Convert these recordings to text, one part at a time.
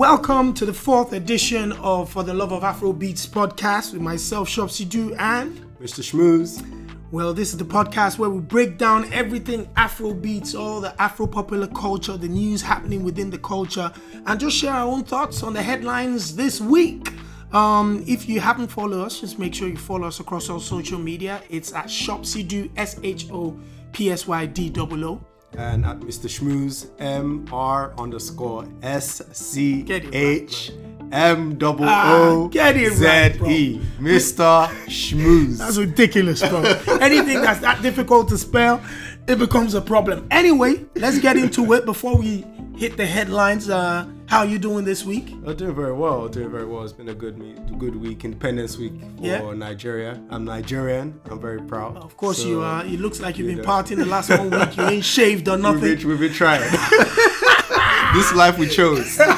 Welcome to the fourth edition of For the Love of Afro Beats podcast with myself, Shopsy and Mr. Schmooze. Well, this is the podcast where we break down everything Afro beats, all the Afro popular culture, the news happening within the culture, and just share our own thoughts on the headlines this week. Um, if you haven't followed us, just make sure you follow us across all social media. It's at Shopsy S H O P S Y D O O. And at Mr. Schmooze, M R underscore S C H M double O get it Z. E. Mr. Schmooze. That's ridiculous, bro. Anything that's that difficult to spell, it becomes a problem. Anyway, let's get into it before we hit the headlines. Uh, how are you doing this week? I'm doing very well. Doing very well. It's been a good me- good week, Independence Week for Yeah. Nigeria. I'm Nigerian. I'm very proud. Of course So, you are. It looks like you've you been know. partying the last one week. You ain't shaved or We've nothing. been, we've been trying. this life we chose.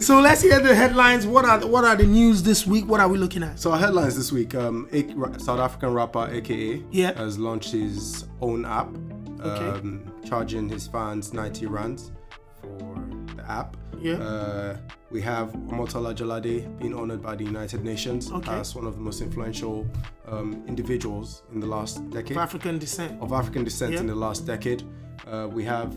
So let's hear the headlines. What are what are the news this week? What are we looking at? So our headlines this week: um, A- South African rapper AKA Yeah. has launched his own app, Okay. um, charging his fans 90 rands for the app. Yeah. Uh, we have Omotola Jalade being honored by the United Nations Okay. as one of the most influential um, individuals in the last decade Of African descent. of African descent Yeah. in the last decade. Uh, we have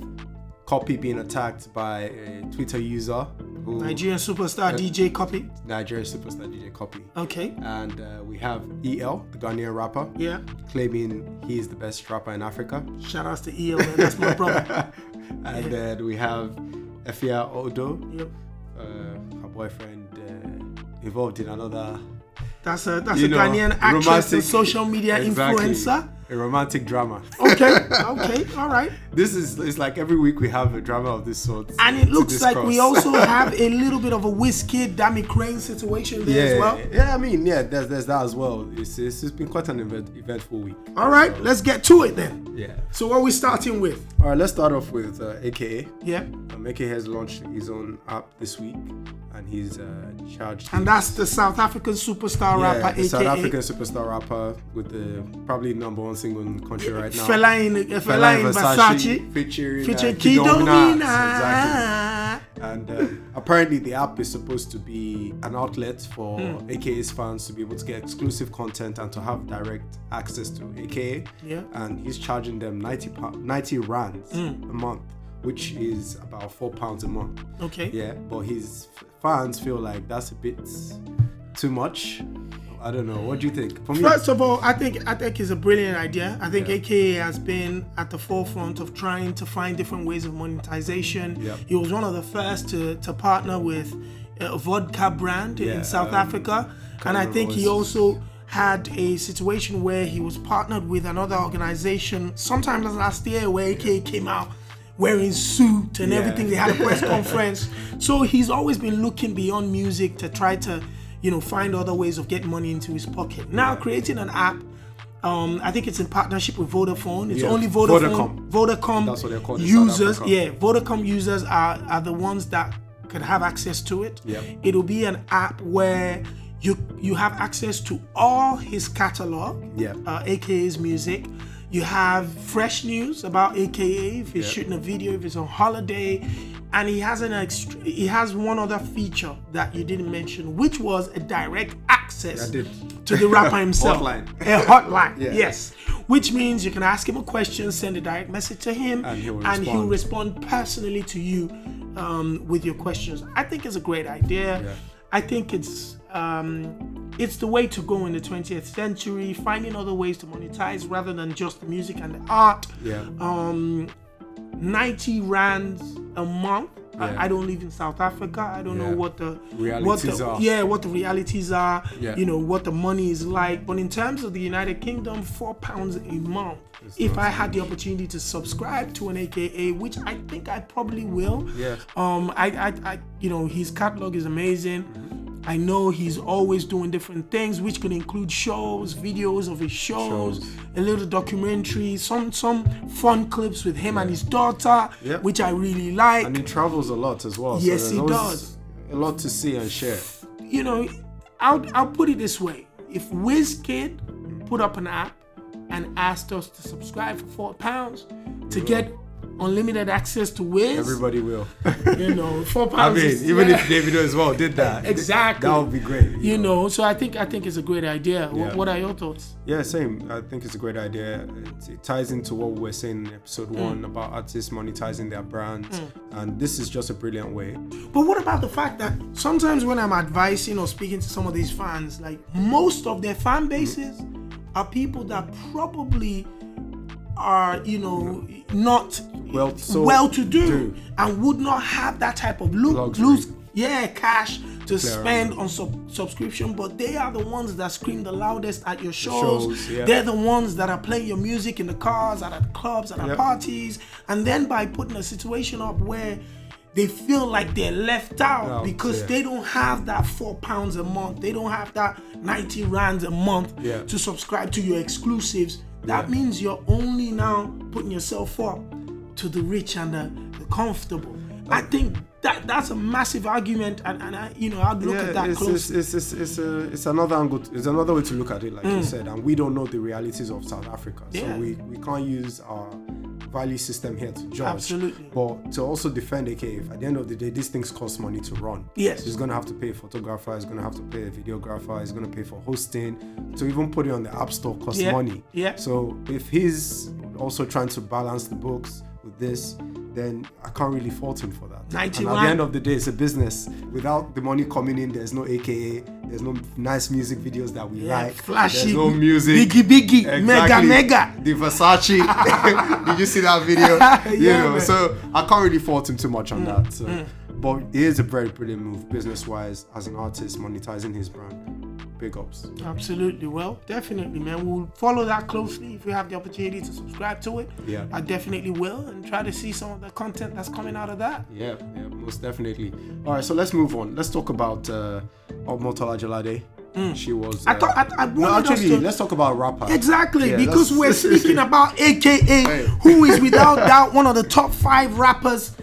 Cuppy being attacked by a Twitter user who Nigerian superstar DJ Cuppy. Nigerian superstar DJ Cuppy. Okay. And uh, we have EL, the Ghanaian rapper, Yeah. claiming he is the best rapper in Africa. Shout outs to EL, man. That's my brother. and then we have Efia Odo, Yep. uh, her boyfriend, uh, involved in another That's a that's a know, Ghanaian actress and social media Exactly. influencer. a romantic drama. Okay. Okay. All right. This is it's like every week we have a drama of this sort. And it looks like we also have a little bit of a whiskey Dammy Krane situation there yeah, as well. yeah. I mean, yeah, there's, there's that as well. It's, it's, it's been quite an event, eventful week. All right, let's get to it then. Yeah. So what are we starting with? All right, let's start off with uh, AKA. Yeah. Um, AKA has launched his own app this week, and he's uh, charged. And that's the South African superstar yeah, rapper, the South African superstar rapper with the probably number one single in the country right now. Fela in, uh, Fela in Featuring, featuring uh, Kiddominant. Exactly. And um, apparently, the app is supposed to be an outlet for Hmm. AKA's fans to be able to get exclusive content and to have direct access to AKA. Yeah. And he's charging them 90, pou- 90 rands Hmm. a month, which is about four pounds a month. Okay. Yeah. But his fans feel like that's a bit too much. I don't know. What do you think? For me, First of all, I think I think it's a brilliant idea. I think AKA has been at the forefront of trying to find different ways of monetization. Yep. He was one of the first to, to partner with a vodka brand Yeah, in South um, Africa, and I think he also had a situation where he was partnered with another organization sometime last year where AKA came out wearing suit and Yeah. everything. They had a press conference. So he's always been looking beyond music to try to, you know, find other ways of getting money into his pocket. Now creating an app. Um, I think it's in partnership with Vodafone. It's Yeah, only Vodafone, Vodacom. Vodacom That's what they're called users. Yeah, Vodacom users are are the ones that can have access to it. Yep. It'll be an app where you you have access to all his catalog, Yeah. uh, AKA's music. You have fresh news about AKA if he's Yeah. shooting a video, if he's on holiday, and he has an extra, he has one other feature that you didn't mention, which was a direct access to the rapper himself. Hotline. A hotline, Yeah. yes. Which means you can ask him a question, send a direct message to him, And he will and he'll respond. respond personally to you um, with your questions. I think it's a great idea. Yeah. I think it's um, it's the way to go in the 20th century, finding other ways to monetize rather than just the music and the art. Yeah. Um, 90 rands a month. Yeah. I, I don't live in South Africa. I don't know what the what Realities the, are. Yeah, what the realities are. Yeah. You know what the money is like. But in terms of the United Kingdom, four pounds a month. if I had the opportunity to subscribe to an AKA, which I think I probably will. Yeah. Um, I, I, I you know, his catalog is amazing. I know he's always doing different things, which could include shows, videos of his shows, Shows. a little documentary, some some fun clips with him and his daughter, Yeah. which I really like. And he travels a lot as well. Yes, so he does. A lot to see and share. you know, I'll I'll put it this way: if WizKid put up an app and asked us to subscribe for four pounds to get unlimited access to Wiz. Everybody will. you know, four pounds. I mean, is- even yeah. if Davido as well did that, Exactly. that would be great. you know, so I think I think it's a great idea. Yeah. What are your thoughts? Yeah, same. I think it's a great idea. It, it ties into what we were saying in episode Mm. one about artists monetizing their brands, and this is just a brilliant way. But what about the fact that sometimes when I'm advising or speaking to some of these fans, like most of their fan bases are people that probably are, you know, not Well, so well to do and would not have that type of lo- Luxury. lose yeah cash to Clear spend on sub- subscription but they are the ones that scream the loudest at your shows, shows, yeah. they're the ones that are playing your music in the cars at the clubs and at Yep. parties and then by putting a situation up where they feel like they're left out Out, because yeah. they don't have that four pounds a month they don't have that 90 rands a month Yeah. to subscribe to your exclusives that Yeah. means you're only now putting yourself up to the rich and the, the comfortable. I think that that's a massive argument, and, and I, you know, I'd look at that it's, closely. it's, it's, it's, it's, a, it's another angle. It's another way to look at it, like Mm. you said, and we don't know the realities of South Africa, Yeah. so we, we can't use our value system here to judge. Absolutely. But to also defend, okay, if at the end of the day, these things cost money to run. Yes. he's gonna have to pay a photographer. He's gonna have to pay a videographer. He's gonna pay for hosting. To even put it on the app store costs Yeah. money. Yeah. So if he's also trying to balance the books with this, then I can't really fault him for that. 91. And at the end of the day, it's a business. Without the money coming in, there's no AKA, there's no nice music videos that we Yeah, like. flashy, There's no music. biggie, biggie, mega, mega. The Versace. Did you see that video? you Yeah, know, man. Mm, so I can't really fault him too much on that. So, but it is a very brilliant move, business-wise, as an artist, monetizing his brand. Big ups. Absolutely. Well, definitely, man. We'll follow that closely if we have the opportunity to subscribe to it. Yeah. I definitely will, and try to see some of the content that's coming out of that. Yeah, yeah, most definitely. All right, so let's move on. Let's talk about uh, Omotola Jalade. She was. Mm. I uh, thought I, I no, actually, to- let's talk about rapper. Exactly, Yeah, because let's- we're speaking about AKA, Hey. who is without doubt one of the top five rappers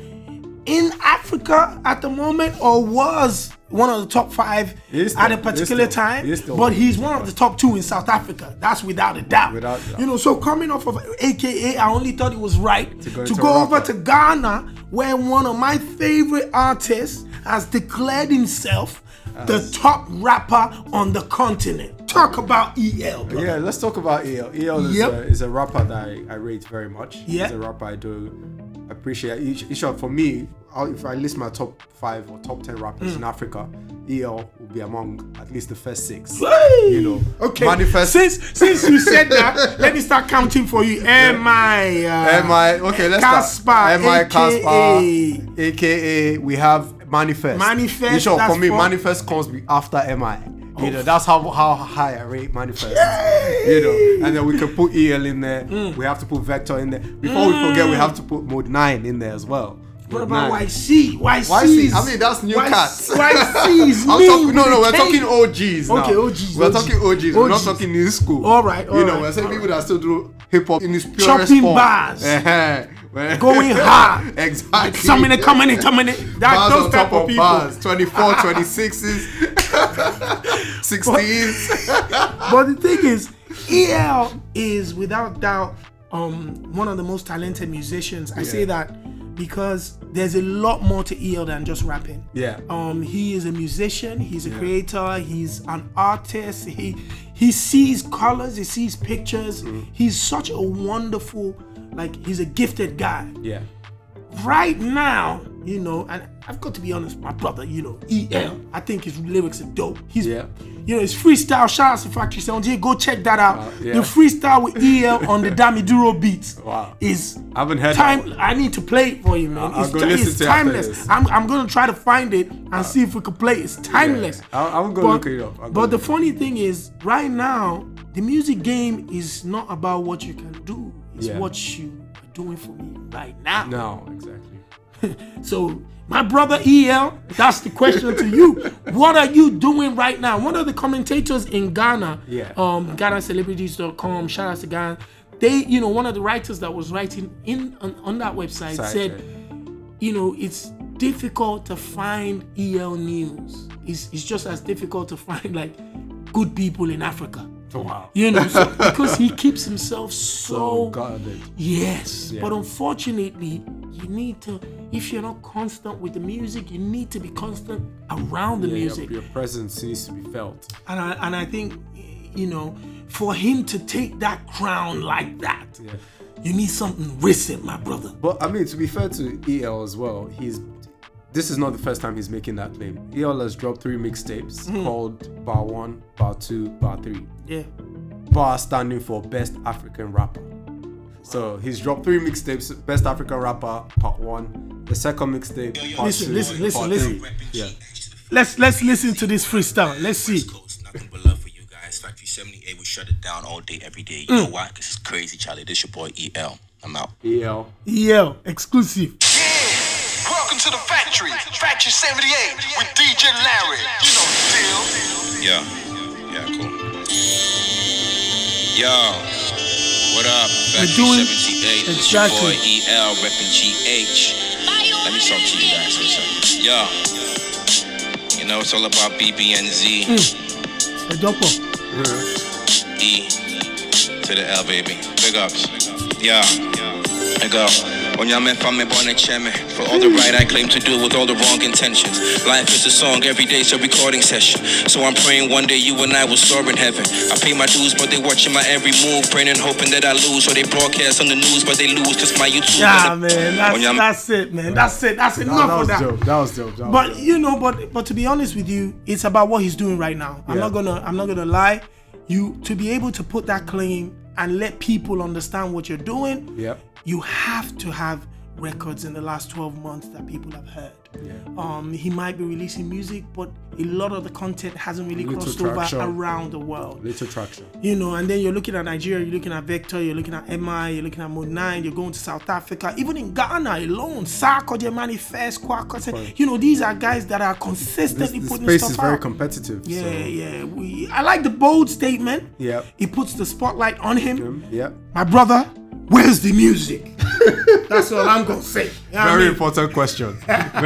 in Africa at the moment, or was one of the top five is at a still- particular still- time. he is still but he's one of the top two in South Africa. That's without a doubt. Without doubt. You know, so coming off of AKA, I only thought it was right to go go, over to Ghana, where one of my favorite artists has declared himself the top rapper on the continent. Talk about EL, bro. Yeah, let's talk about EL. EL is, Yep. a, is a rapper that I, I rate very much. Yeah. He's a rapper I do appreciate. Each, each for me, I'll- if I list my top five or top ten rappers Mm. in Africa, EL will be among at least the first six. Hey! You know, Okay. Manifest. Since since you said that, let me start counting for you. Am I? Uh, Am I okay? Let's Cassper, start. Am I? AKA we have Manifest. Manifest, short, that's for me, Manifest comes be- after MI. You know, that's how how high I rate Manifest. You know, and then we can put EL in there. Mm. We have to put Vector in there. Before we forget, we have to put Mode Nine in there as well. What about 9. YC? YC. YC? I mean, that's new Y- cats. I'm mean no, no, we're talking OGs now. Okay, OGs, We're OGs. talking OGs. We're not talking new school. All right, all you know, right, we're saying people that still do hip hop in its purest Chopping form. bars. Going hard. exactly. Some minute, come minute, come minute. That bars those on type top of of people. bars. 24, 26s, 16s. But the thing is, EL is without doubt um one of the most talented musicians. I say that because there's a lot more to EL than just rapping. Yeah. Um, he is a musician. He's a creator. He's an artist. He he sees colors. He sees pictures. Mm-hmm. He's such a wonderful, like he's a gifted guy. yeah. Right now, you know, and I've got to be honest, my brother, you know, EL. I think his lyrics are dope. He's Yeah. you know, his freestyle. Shout out to Factory Sound. Yeah, go check that out. Wow, yeah. The freestyle with EL on the Damiduro beats Wow. is I haven't heard time. I need to play it for you, man. I'll- I'll it's listen it's to timeless. I'm, I'm gonna try to find it and see if we can play it. It's timeless. I'll- I'll go but, look it up. I'll but the funny thing is, right now, the music game is not about what you can do. It's Yeah. what you are doing for me right now. No, exactly. So, my brother EL, that's the question to you. What are you doing right now? One of the commentators in Ghana, Yeah. um, GhanaCelebrities.com, shout out to Ghana. They, you know, one of the writers that was writing in on, on that website Side said, check. you know, it's difficult to find EL news. It's, it's just as difficult to find like good people in Africa. Wow. You know, so, because he keeps himself so, So guarded. Yes, Yeah. but unfortunately, you need to. If you're not constant with the music, you need to be constant around the Yeah, your- music. Your, presence needs to be felt. And I and I think, you know, for him to take that crown like that, Yeah. you need something recent, my brother. But I mean, to be fair to EL as well, he's this is not the first time he's making that claim. EL has dropped three mixtapes Hmm. called Bar One, Bar Two, Bar Three. Yeah. Bar standing for Best African Rapper. So he's dropped three mixtapes: Best African Rapper, Part One. The second mixtape, Part Listen, Two, listen, listen, Part listen. Three. Yeah. Let's let's listen to this freestyle. Let's see. Nothing but love for you guys. Factory 78, we shut it down all day, every day. You know why? Because it's crazy, Charlie. This your boy EL. I'm out. EL. EL, exclusive. Welcome to the factory, Factory 78 with DJ Larry. You know the deal. Yeah. Yeah, cool. Yo. What up? Factory doing- 78. This exactly. your boy EL repping GH. Let me talk to you guys for a second. Yo. You know, it's all about BBNZ. The mm. double. E to the L, baby. Big ups. Yeah. Big up. When y'all men from me, born and chairman. For all the hmm. right I claim to do with all the wrong intentions. Life is a song, every day's a recording session. So I'm praying one day you and I will soar in heaven. I pay my dues, but they watching my every move. Praying and hoping that I lose. So they broadcast on the news, but they lose because my YouTube. Yeah, man. That's When y'all- that's it, man. That's it. That's That, enough that of was that. dope. That was dope. That was But dope. you know, but but to be honest with you, it's about what he's doing right now. I'm Yeah. not gonna I'm not gonna lie. You to be able to put that claim and let people understand what you're doing, Yep. You have to have records in the last 12 months that people have heard. Yeah. Um, he might be releasing music, but a lot of the content hasn't really Little crossed traction. over around the world Little traction. you know, and then you're looking at Nigeria, you're looking at Vector, you're looking at MI, you're looking at Mode 9, you're going to South Africa, even in Ghana alone, Sarkodie Manifest, Kwaw Kese, you know, these are guys that are consistently This, the putting space stuff is very out. competitive. yeah, so. yeah. We I like the bold statement. Yeah. He puts the spotlight on him. Yeah. My brother, where's the music? That's all I'm gonna say. You know what I Very mean? important question.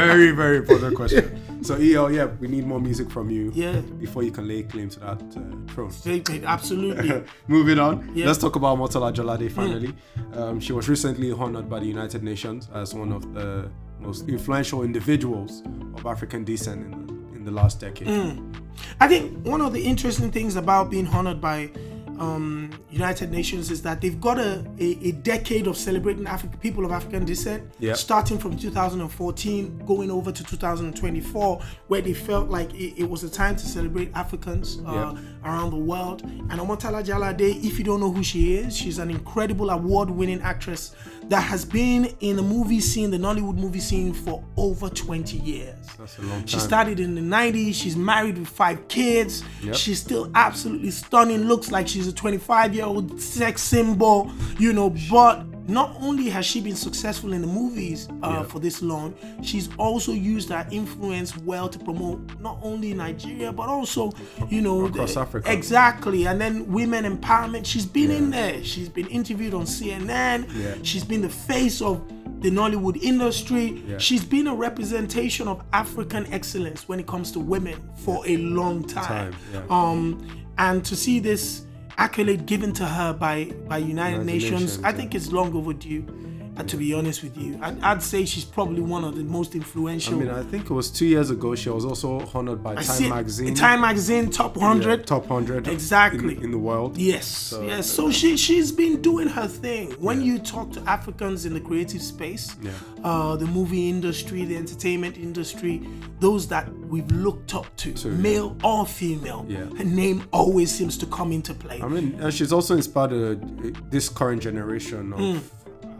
very, very important question. So EL, yeah, we need more music from you. Yeah. Before you can lay claim to that uh, throne. Absolutely. Moving on, Yeah. let's talk about Motola Jalade finally. Um, she was recently honored by the United Nations as one of the most influential individuals of African descent in the, in the last decade. I think one of the interesting things about being honored by um, United Nations is that they've got a, a, a decade of celebrating African people of African descent, Yeah. starting from 2014, going over to 2024, where they felt like it, it was a time to celebrate Africans uh, Yeah. around the world. And Omotola Jalade, if you don't know who she is, she's an incredible award-winning actress that has been in the movie scene, the Nollywood movie scene, for over 20 years. That's a long She started in the 90s. She's married with five kids. Yep. She's still absolutely stunning. Looks like she's a 25 year old sex symbol, you know. But not only has she been successful in the movies uh, Yep. for this long, she's also used her influence well to promote not only Nigeria but also, you know, Across the- Africa. Exactly. And then women empowerment. She's been in there. She's been interviewed on CNN. Yeah. She's been the face of the Nollywood industry. Yeah. She's been a representation of African excellence when it comes to women for a long time. Time, yeah. Um, and to see this accolade given to her by by United, United Nations, Nations, I think it's long overdue. And to be honest with you, I'd, I'd say she's probably one of the most influential. I mean, I think it was two years ago. She was also honored by I Time see- Magazine. Time Magazine top 100. yeah, top 100 Exactly. in, in the world. Yes, yes. So she she's been doing her thing. When you talk to Africans in the creative space, Yeah. uh, the movie industry, the entertainment industry, those that we've looked up to, male or female, Yeah. her name always seems to come into play. I mean, and she's also inspired uh, this current generation of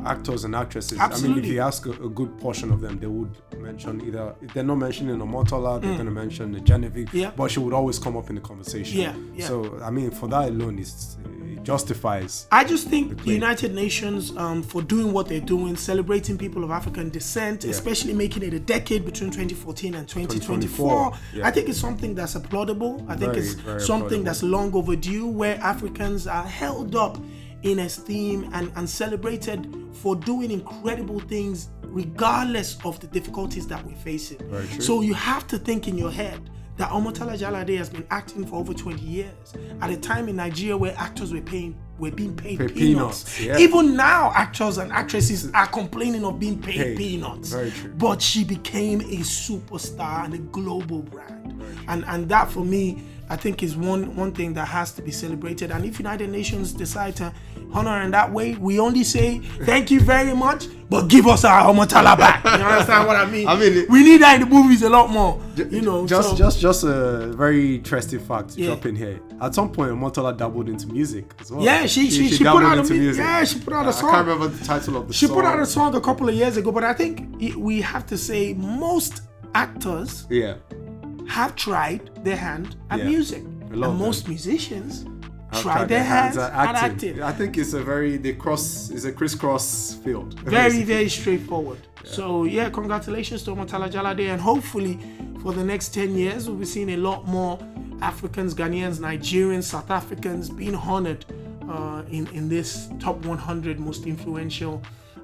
actors and actresses. I mean, if. You ask a, a good portion of them, they would mention either if they're not mentioning Omotola, they're going to mention the Genevieve. Yeah. but she would always come up in the conversation. Yeah, yeah. So, I mean, for that alone, it's, it justifies. I just think the claim. United Nations, um, for doing what they're doing, celebrating people of African descent, especially making it a decade between 2014 and 2024, 2024, yeah. I think it's something that's applaudable. I think Very, it's something applaudable. that's long overdue, where Africans are held up in esteem and, and celebrated for doing incredible things, regardless of the difficulties that we're facing. So you have to think in your head that Omotola Jalade has been acting for over 20 years. At a time in Nigeria where actors were paying were being paid Pay peanuts. peanuts, yeah. Even now, actors and actresses are complaining of being paid Paid. peanuts. But she became a superstar and a global brand. And and that for me, I think is one one thing that has to be celebrated. And if United Nations decide to honor in that way, we only say thank you very much, but give us our Omotola back. You understand what I mean? I mean, we need that in the movies a lot more. You know, just so- just just a very interesting fact to Yeah. drop in here. At some point, Motola dabbled into music as well. Yeah, she- she- she put out a music. yeah, she put out a song. I can't remember the title of the She song. put out a song a couple of years ago, but I think it, we have to say most actors Yeah, have tried their hand at Yeah. music, A lot and of most musicians I've try tried their hands at at acting. I think it's a very the cross is a crisscross field. Very, very straightforward. So yeah, congratulations to Omotola Jalade, and hopefully for the next ten years we'll be seeing a lot more Africans, Ghanaians, Nigerians, South Africans being honored uh, in in this top 100 most influential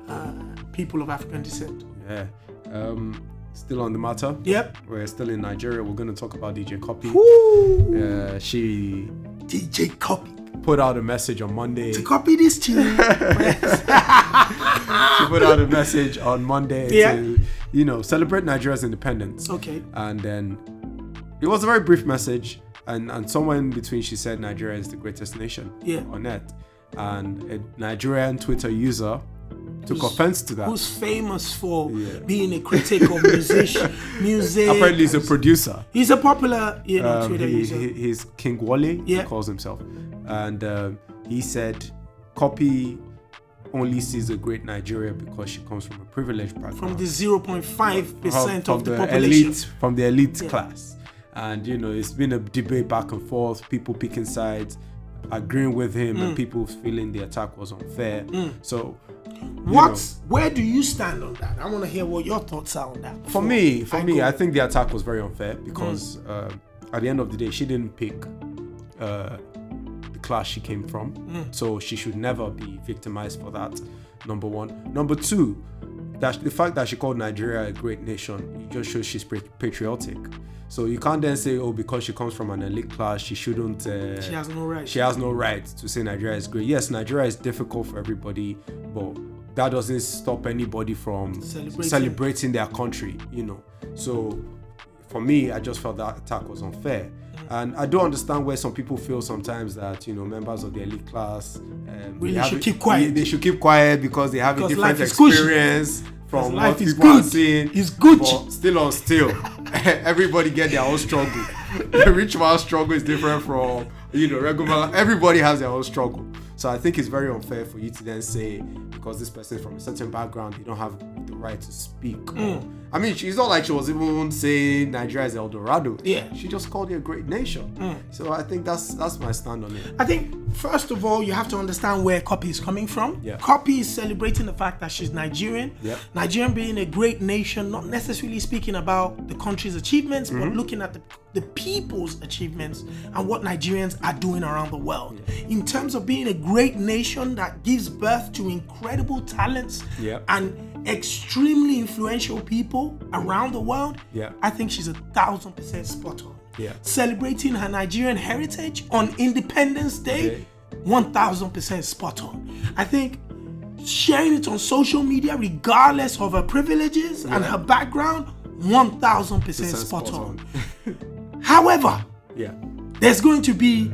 uh, people of African descent. Yeah. Um, still on the matter. Yep. We're still in Nigeria. We're going to talk about DJ Cuppy. Woo! Uh, she DJ Cuppy. put out a message on Monday. To copy this tune. she put out a message on Monday Yeah. to, you know, celebrate Nigeria's independence. Okay. And then it was a very brief message, and and somewhere in between she said Nigeria is the greatest nation Yeah. on earth, and a Nigerian Twitter user took offense to that. Who's famous for Yeah. being a critic of music, music. Apparently, he's a producer. He's a popular, you know, Um, Twitter he, user. he- he's King Wale, Yeah. he calls himself. And um, he said, Cuppy only sees a great Nigeria because she comes from a privileged background. from the 0.5% from of the, the population. elite from the elite class and you know it's been a debate back and forth people picking sides agreeing with him Mm. and people feeling the attack was unfair so What's where do you stand on that? I want to hear what your thoughts are on that. for me for me go. i think the attack was very unfair because Mm. uh, at the end of the day she didn't pick uh, the class she came from Mm. so she should never be victimized for that number one number two that the fact that she called nigeria a great nation it just shows she's patriotic so you can't then say oh because she comes from an elite class she shouldn't uh, she has no right. she has no right to say Nigeria is great. Yes, Nigeria is difficult for everybody, but that doesn't stop anybody from Celebrating. celebrating, their country, you know. So for me, I just felt that attack was unfair. And I do understand where some people feel sometimes that you know members of the elite class um, Really they should keep quiet. They, should keep quiet because they have Because a different life is cushy. experience from life what is people are seeing. It's. But still on still, everybody get their own struggle. the rich man's struggle is different from you know regular. Everybody has their own struggle. So I think it's very unfair for you to then say because this person is from a certain background, they don't have the right to speak. Mm. I mean, she's not like she was even saying Nigeria is El Dorado. Yeah. Mm. she just called it a great nation. So I think that's that's my stand on it. I think first of all, you have to understand where Cuppy is coming from. Yeah. Cuppy is celebrating the fact that she's Nigerian. Yeah. Nigerian being a great nation, not necessarily speaking about the country's achievements, Mm-hmm. but looking at the, the people's achievements and what Nigerians are doing around the world. In terms of being a great nation that gives birth to incredible talents Yeah. and extremely influential people around the world, Yeah. I think she's a thousand percent spot on. Yeah. Celebrating her Nigerian heritage on Independence Day, 1000% spot on. I think sharing it on social media, regardless of her privileges and her background, 1000% spot on. However, Yeah, there's going to be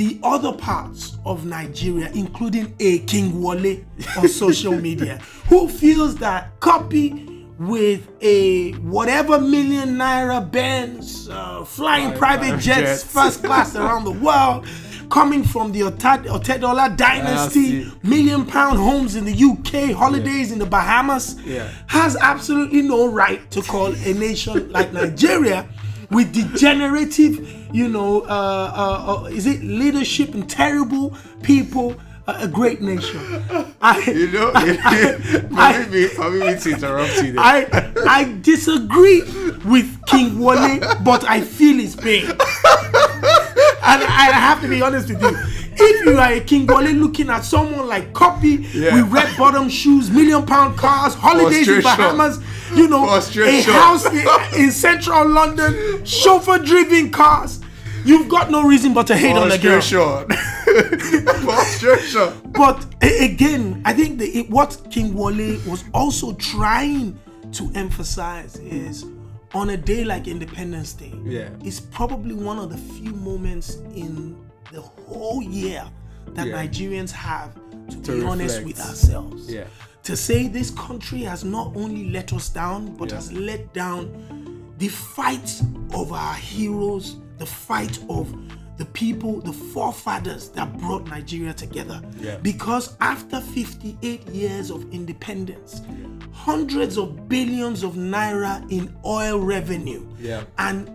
the other parts of Nigeria, including a King Wale on social media, who feels that Cuppy with a whatever million naira Benz, uh, flying private jets, jets. first class around the world, coming from the Otedola dynasty, million pound homes in the UK, holidays in the Bahamas, Yeah. has absolutely no right to call a nation like Nigeria with degenerative, you know, uh, uh, uh, is it leadership and terrible people, uh, a great nation. I, you know, I- me, me to interrupt you there. I, I disagree with King Wale, but I feel his pain. and I have to be honest with you. if you are a King Wale looking at someone like Cuppy Yeah. with red bottom shoes, million pound cars, holidays in. Bahamas, you know, a house in, in central London, chauffeur driven cars, you've got no reason but to hate on the girl. But again, I think the, it, what King Wale was also trying to emphasize is on a day like Independence Day, Yeah. it's probably one of the few moments in the whole year that Yeah. Nigerians have to, To be honest with ourselves. Yeah. To say this country has not only let us down, but Yeah. has let down the fight of our heroes, the fight of the people, the forefathers that brought Nigeria together. Yeah. Because after 58 years of independence, hundreds of billions of naira in oil revenue, Yeah. and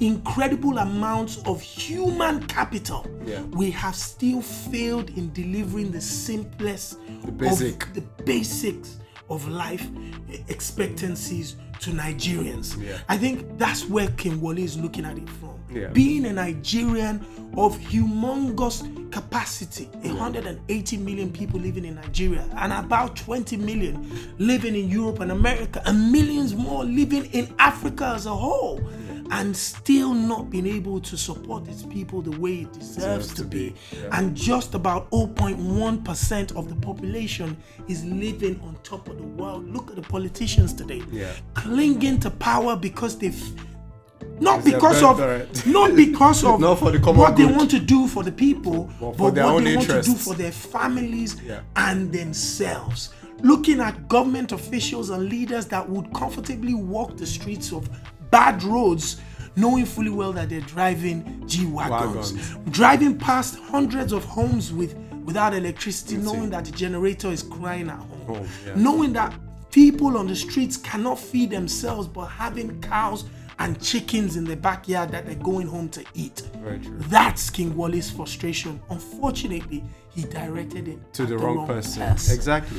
incredible amounts of human capital, Yeah. we have still failed in delivering the simplest, The basic. of the basics of life expectancies to Nigerians. Yeah. I think that's where King Wale is looking at it from. Yeah. Being a Nigerian of humongous capacity, 180 million people living in Nigeria, and about 20 million living in Europe and America, and millions more living in Africa as a whole, and still not being able to support its people the way it deserves to to be. be, yeah. And just about 0.1% of the population is living on top of the world. Look at the politicians today, Yeah. clinging to power because they've not because of not because of Not the common what they want to do for the people, But but, for their what they want to do for their families Yeah. and themselves. Looking at government officials and leaders that would comfortably walk the streets of bad roads, knowing fully well that they're driving G wagons, driving past hundreds of homes with without electricity, knowing that the generator is crying at home, Home, yeah. knowing that people on the streets cannot feed themselves, but having cows and chickens in the backyard that they're going home to eat. That's King Wally's frustration. Unfortunately, he directed it To at the, wrong, person. person. Exactly.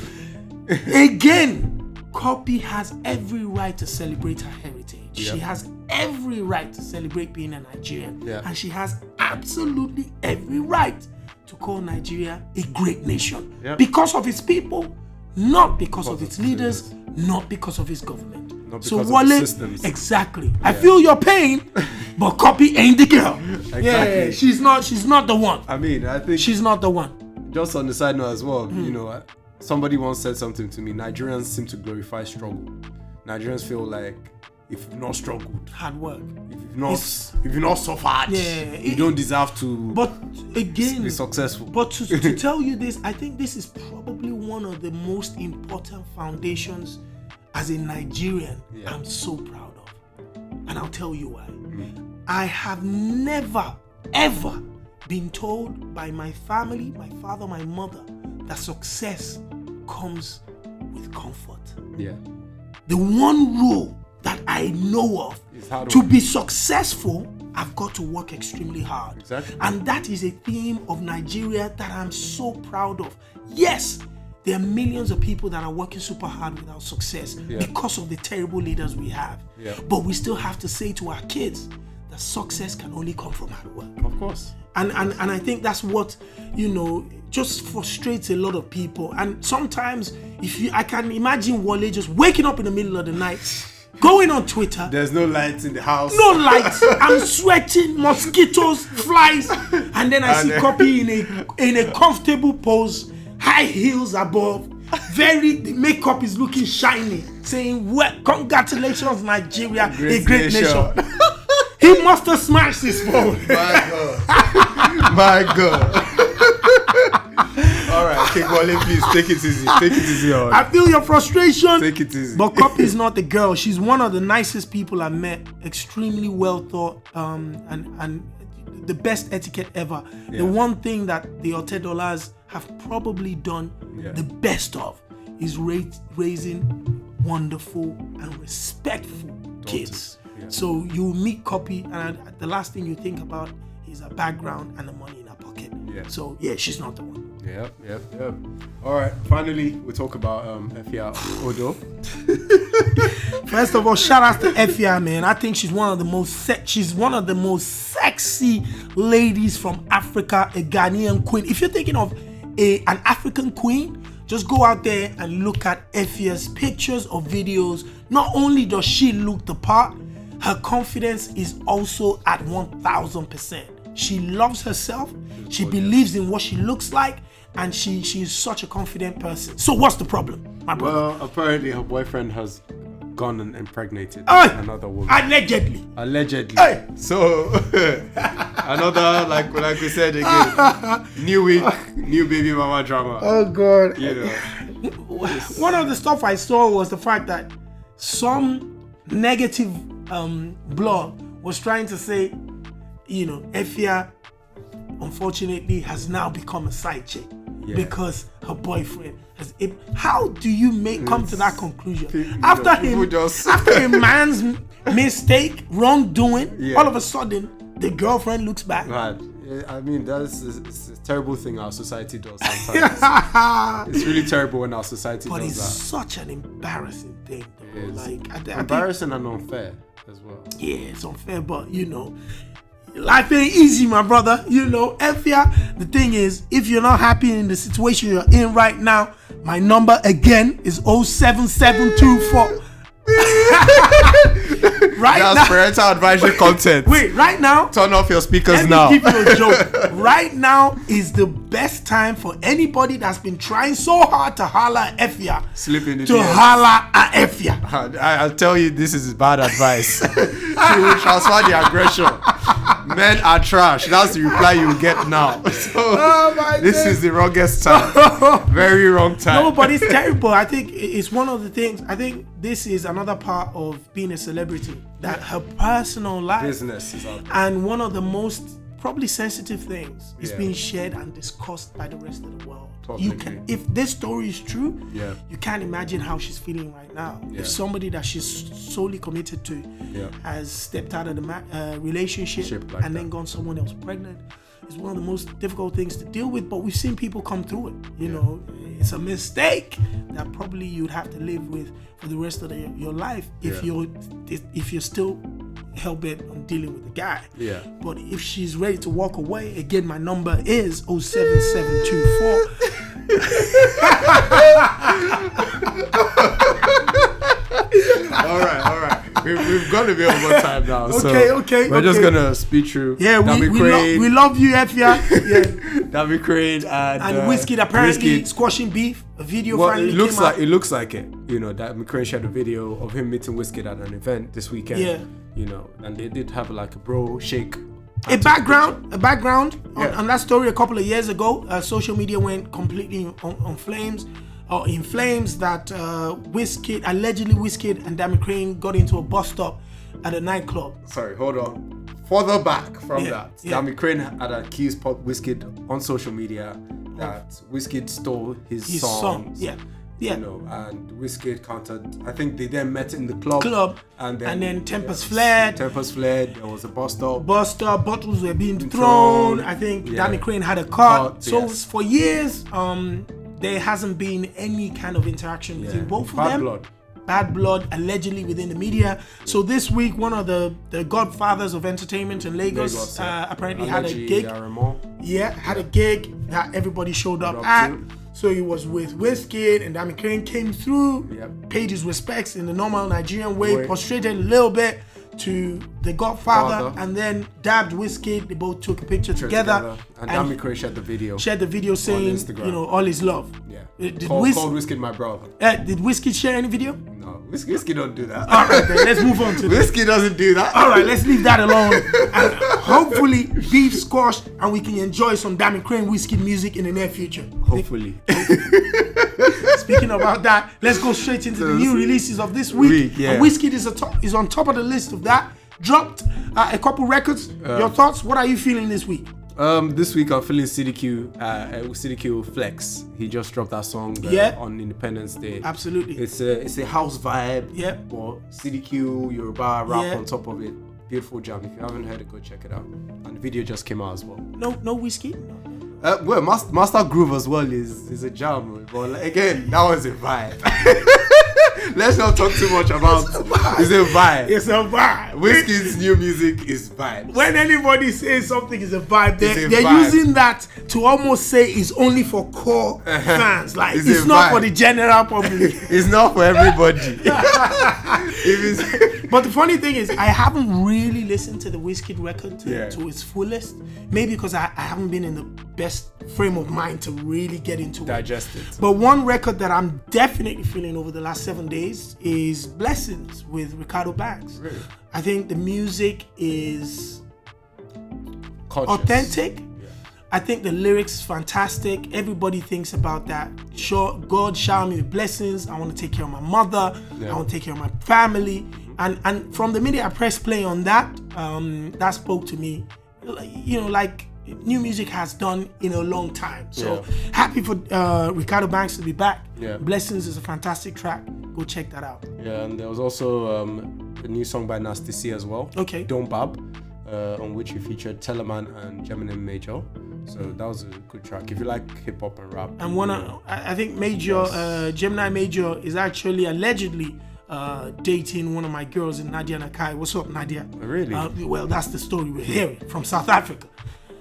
Again, Cuppy has every right to celebrate her heritage. Yeah. She has every right to celebrate being a Nigerian. Yeah. And she has absolutely every right to call Nigeria a great nation. Yeah. Because of its people, not because of Because its of leaders, not because of its government. Not so because Wale, the systems. exactly. I feel your pain, but Cuppy ain't the girl. Yeah, she's not. She's not the one. I mean, I think She's not the one. just on the side note as well, Hmm. you know, somebody once said something to me. Nigerians seem to glorify struggle. Nigerians feel like if you've not struggled, Hard work. if you've not, It's- if you've not suffered, Yeah, you it- don't deserve to But again, be successful. But to, to tell you this, I think this is probably one of the most important foundations as a Nigerian Yeah. I'm so proud of. And I'll tell you why. Mm. I have never, ever been told by my family, my father, my mother, that success comes with comfort. yeah, The one rule that I know of to be successful, I've got to work extremely hard. Exactly. And that is a theme of Nigeria that I'm so proud of. Yes, there are millions of people that are working super hard without success Yeah. because of the terrible leaders we have. Yeah. But we still have to say to our kids that success can only come from hard work of course. and and and I think that's what you know just frustrates a lot of people. And sometimes, if you, I can imagine Wale just waking up in the middle of the night, going on Twitter, There's no lights in the house. no lights, I'm sweating, mosquitoes, flies, and then I see And- Cuppy in a in a comfortable pose, high heels above. Very the makeup is looking shiny, saying, "Well, congratulations, Nigeria, a Great great nation." nation." he must have smashed his phone. My God. My God. All right, King Wale, please take it easy. Take it easy on. I feel your frustration. Take it easy. But Cuppy is not the girl. She's one of the nicest people I met. Extremely well thought, um, and and the best etiquette ever. Yeah. The one thing that the Otedolas have probably done Yeah. the best of is ra- raising wonderful and respectful kids. Yeah. So you meet Cuppy, and the last thing you think about is her background and the money in her pocket. Yeah. So yeah, she's not the one. Yep, yep, yep. All right. Finally, we talk about um Efia Odo. First of all, shout out to Efia, man. I think she's one of the most se- she's one of the most sexy ladies from Africa, a Ghanaian queen. If you're thinking of a an African queen, just go out there and look at Efia's pictures or videos. Not only does she look the part, her confidence is also at 1000%. She loves herself, she believes in what she looks like, and she she's such a confident person. So what's the problem, my brother? Well, apparently her boyfriend has gone and impregnated Hey! another woman. Allegedly. Allegedly. Hey! So another like like we said again, new week, new baby mama drama. Oh god. You know. One of the stuff I saw was the fact that some negative um, blog was trying to say, you know, Efia unfortunately has now become a side chick Yeah. because her boyfriend has. It, how do you make come to that conclusion after him? just- after a man's mistake, wrongdoing, Yeah. all of a sudden the girlfriend looks back. Yeah, I mean that's it's a terrible thing our society does sometimes. it's really terrible when our society But does it's such an embarrassing thing, though. It's Like, I, I think, Embarrassing and unfair as well. yeah, it's unfair, but you know, life ain't easy, my brother. You know, Efia, the thing is, if you're not happy in the situation you're in right now, my number again is 07724. right That's now, parental advisory content. wait, right now, Turn off your speakers now. give you a joke. right now is the best time for anybody that's been trying so hard to holler at in the to DMs. holler at Efia. I, I'll tell you, this is bad advice. she will transfer the aggression. Men are trash. That's the reply you get now. So, Oh my this days. is the wrongest time. Very wrong time. No, but it's terrible. I think it's one of the things. I think this is another part of being a celebrity that her personal life business is out. and one of the most probably sensitive things is Yeah. being shared and discussed by the rest of the world. You can, if this story is true, Yeah. you can't imagine how she's feeling right now. Yeah. If somebody that she's solely committed to Yeah. has stepped out of the ma- uh, relationship like and then gone someone else pregnant, it's one of the most difficult things to deal with. But we've seen people come through it. You know, it's a mistake that probably you'd have to live with for the rest of the, your life if you're if you're still hell bent on dealing with the guy. Yeah. But if she's ready to walk away, again, my number is 07724. all right, all right. We, we've got a bit over time now. so Okay, okay, We're just gonna speed through. Yeah, we, we, lo- we love you, Efia. Yeah. Dammy Krane and, And uh, Whiskey apparently Wizkid. squashing beef. A video Well, finally it looks like out. it looks like it. You know that McCrane shared a video of him meeting whiskey at an event this weekend. Yeah. You know, and they did have like a bro shake. a background, a background on, Yeah. on that story a couple of years ago. Uh, social media went completely on, on flames, or in flames. That uh, Wizkid, allegedly Wizkid and Damon Crane got into a bus stop at a nightclub. Sorry, hold on. Further back from Yeah, that, yeah. Dammy Krane had accused Pop Wizkid on social media that Wizkid stole his, His songs. song, yeah, yeah. You know, and Wizkid countered. I think they then met in the club. Club, and then, and then Tempest yes, flared. Tempest fled. There was a bus stop. bus stop, bottles were being thrown. thrown. I think Yeah. Danny Crane had a cut. So yes. for years, um, there hasn't been any kind of interaction between both of them. Bad blood. Bad blood allegedly within the media. So this week, one of the the godfathers of entertainment in Lagos, Lagos, uh, apparently had a gig. Yeah, had a gig that everybody showed up up at. to. So he was with Wizkid and Dammy Krane came through, Yep. paid his respects in the normal Nigerian way, Way. prostrated a little bit to the Godfather, Father. and then dabbed Whiskey. They both took a picture together, together. And, Dammy Krane shared the video. shared the video saying, you know, all his love. yeah. Uh, Did, called, Wiz, called Wizkid my brother. uh, did Wizkid share any video? No, Whiskey, Wizkid don't do that. All right, then let's move on to. Wizkid doesn't do that. All right, let's leave that alone. And hopefully, beef squashed, and we can enjoy some Dammy Krane Whiskey music in the near future. Hopefully. Speaking about that, let's go straight into the new releases of this week. Week, yeah. And Wizkid is, a top, is on top of the list of that. Dropped uh, a couple records. Your thoughts? What are you feeling this week? Um, this week I'm feeling CDQ, uh, uh, CDQ Flex. He just dropped that song uh, Yeah. on Independence Day. Absolutely. It's a it's a house vibe. Yeah. But CDQ Yoruba rap Yeah. on top of it. Beautiful jam. If you haven't heard it, go check it out. And the video just came out as well. No, no whiskey. Uh, well, Master, Master Groove as well is is a jam, but like, again, that was a vibe. Let's not talk too much about. It's a vibe. It's a vibe. Whiskey's new music is vibe. when anybody says something is a vibe, they're, a they're vibe. using that to almost say it's only for core fans. Like It's it's, not vibe. for the general public. It's not for everybody. if it's, but the funny thing is, I haven't really listened to the Whiskey record to, Yeah. to its fullest. Maybe because I, I haven't been in the best frame of mind to really get into it. digest it. But one record that I'm definitely feeling over the last seven days is Blessings with Reekado Banks. Really? I think the music is Conscious. authentic. I think the lyrics fantastic. Everybody thinks about that. Sure, God shower me with blessings. I want to take care of my mother. I want to take care of my family. And and from the minute I pressed play on that, um, that spoke to me. You know, like new music has done in a long time. So Yeah. happy for uh, Reekado Banks to be back. Yeah. Blessings is a fantastic track. Go check that out. Yeah, and there was also um, a new song by Nasty C as well. Okay. Don't Bab, uh, on which he featured Tellaman and Gemini Major. So that was a good track. If you like hip hop and rap. And one, of, I I think Major, uh, Gemini Major is actually allegedly uh, dating one of my girls in Nadia Nakai. What's up, Nadia? Really? Uh, well, that's the story we're hearing from South Africa.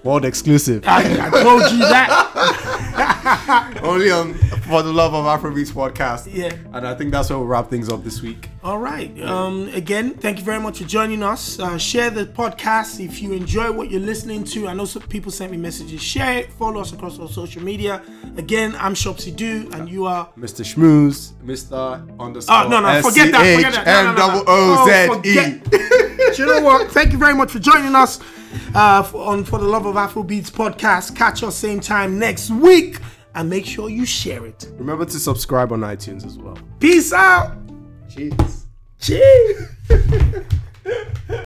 World exclusive. I, I told you that. Only on For the Love of Afrobeats podcast. Yeah. And I think that's where we'll wrap things up this week. All right. Um, again, thank you very much for joining us. Uh, share the podcast if you enjoy what you're listening to. I know some people sent me messages. Share it. Follow us across all social media. Again, I'm Shopsy Do, and you are. Mr. Schmooze, Mr. underscore. Oh no no! Forget that! Forget that! No, no, no, no. double O Z Oh, forget- Do you know what? Thank you very much for joining us uh, for, on For the Love of Afrobeats podcast. Catch us same time next week, and make sure you share it. Remember to subscribe on iTunes as well. Peace out. Cheers. Cheers.